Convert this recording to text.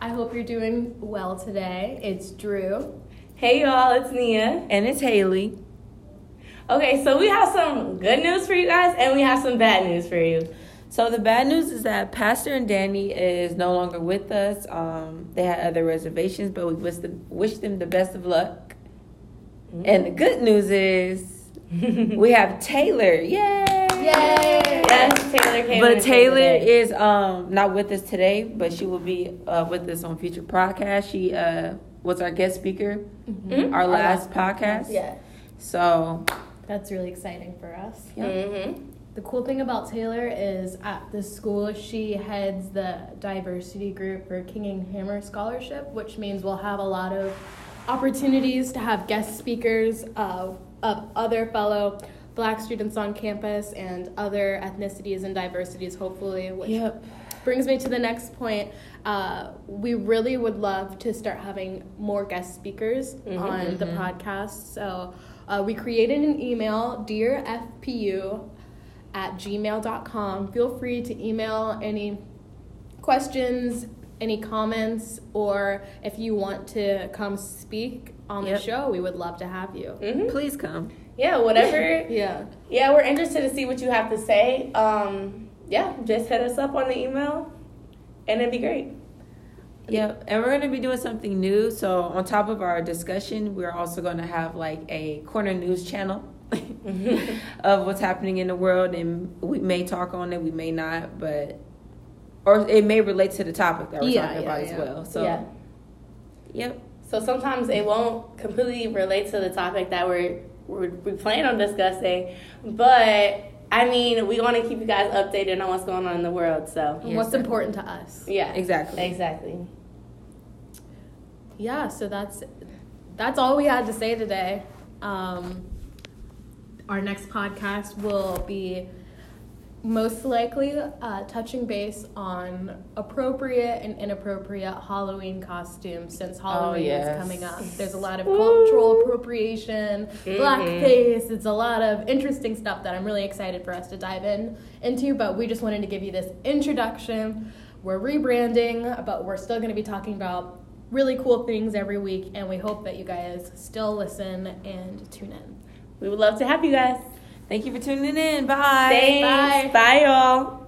I hope you're doing well today. It's Drew. Hey y'all, it's Nia. And it's Haley. Okay, so we have some good news for you guys and we have some bad news for you. So the bad news is that Pastor and Danny is no longer with us. Um, they had other reservations, but we wish them, wish them the best of luck. Mm-hmm. And the good news is we have Taylor. Yay! Yay! Yes, Taylor came. But Taylor is um, not with us today, but she will be uh, with us on future podcasts. She uh, was our guest speaker, mm-hmm. our, last our last podcast. Yeah. So that's really exciting for us. Yeah. Mm-hmm. The cool thing about Taylor is at the school, she heads the diversity group for King and Hammer Scholarship, which means we'll have a lot of opportunities to have guest speakers uh, of other fellow black students on campus and other ethnicities and diversities, hopefully, which yep. brings me to the next point. Uh, we really would love to start having more guest speakers mm-hmm, on mm-hmm. the podcast. So uh, we created an email, Dear FPU at gmail.com. Feel free to email any questions, any comments, or if you want to come speak on yep. the show, we would love to have you. Mm-hmm. Please come. Yeah, whatever. yeah. Yeah, we're interested to see what you have to say. Um, yeah, just hit us up on the email and it'd be great. Yep, and we're going to be doing something new. So, on top of our discussion, we're also going to have like a corner news channel of what's happening in the world, and we may talk on it, we may not, but or it may relate to the topic that we're yeah, talking yeah, about yeah. as well. So, yeah. yep. So sometimes it won't completely relate to the topic that we're, we're we plan on discussing, but I mean, we want to keep you guys updated on what's going on in the world. So, what's important to us? Yeah, exactly, exactly. Yeah, so that's that's all we had to say today. Um, our next podcast will be most likely uh, touching base on appropriate and inappropriate Halloween costumes since oh, Halloween oh, yes. is coming up. There's a lot of cultural appropriation, mm-hmm. blackface. It's a lot of interesting stuff that I'm really excited for us to dive in into. But we just wanted to give you this introduction. We're rebranding, but we're still going to be talking about really cool things every week, and we hope that you guys still listen and tune in. We would love to have you guys. Thank you for tuning in. Bye. Thanks. Bye. Bye, y'all.